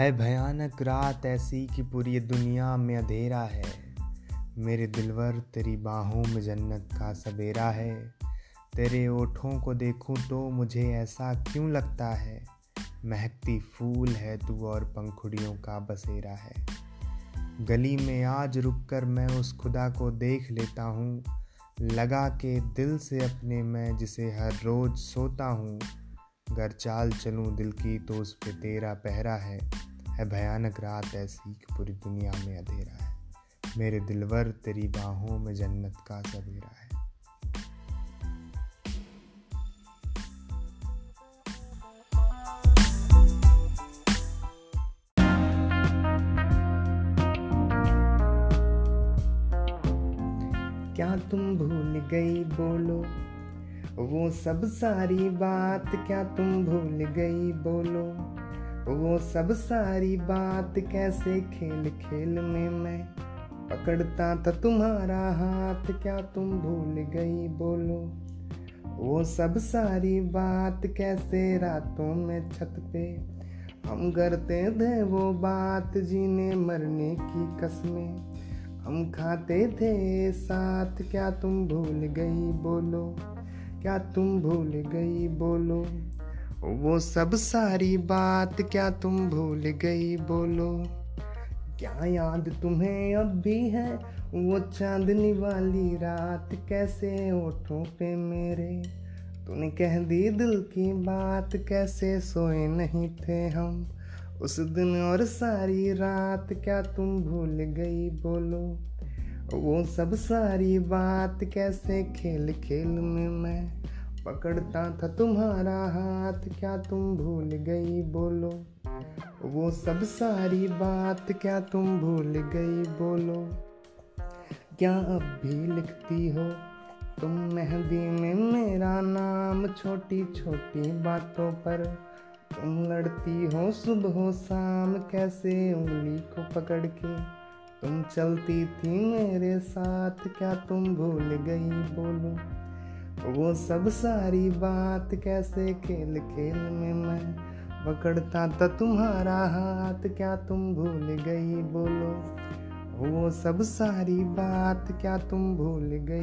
है भयानक रात ऐसी कि पूरी दुनिया में अंधेरा है। मेरे दिलवर, तेरी बाहों में जन्नत का सवेरा है। तेरे ओठों को देखूँ तो मुझे ऐसा क्यों लगता है? महकती फूल है तू और पंखुड़ियों का बसेरा है। गली में आज रुककर मैं उस खुदा को देख लेता हूँ। लगा के दिल से अपने मैं जिसे हर रोज सोता हूँ। घर चाल चलूँ दिल की तो उस पे तेरा पहरा है। है भयानक रात ऐसी कि पूरी दुनिया में अंधेरा है। मेरे दिलवर तेरी बाहों में जन्नत का सवेरा है। क्या तुम भूल गई बोलो? वो सब सारी बात क्या तुम भूल गई बोलो? वो सब सारी बात कैसे खेल खेल में मैं पकड़ता था तुम्हारा हाथ, क्या तुम भूल गई बोलो? वो सब सारी बात कैसे रातों में छत पे हम करते थे वो बात जीने मरने की कसमें। हम खाते थे साथ, क्या तुम भूल गई बोलो? क्या तुम भूल गई बोलो? वो सब सारी बात क्या तुम भूल गई? बोलो। क्या याद तुम्हें अब भी है? वो चांदनी वाली रात कैसे ओठों पे मेरे? तूने कह दी दिल की बात, कैसे सोए नहीं थे हम? उस दिन और सारी रात क्या तुम भूल गई? बोलो। वो सब सारी बात, कैसे खेल खेल में मैं? पकड़ता था तुम्हारा हाथ। क्या तुम भूल गई बोलो। वो सब सारी बात क्या तुम भूल गई बोलो। क्या अब भी लिखती हो। तुम मेहंदी में मेरा नाम छोटी छोटी बातों पर। तुम लड़ती हो सुबह शाम कैसे उंगली को पकड़ के। तुम चलती थी मेरे साथ। क्या तुम भूल गई बोलो। वो सब सारी बात कैसे खेल खेल में मैं पकड़ता था तुम्हारा हाथ, क्या तुम भूल गई बोलो? वो सब सारी बात क्या तुम भूल गई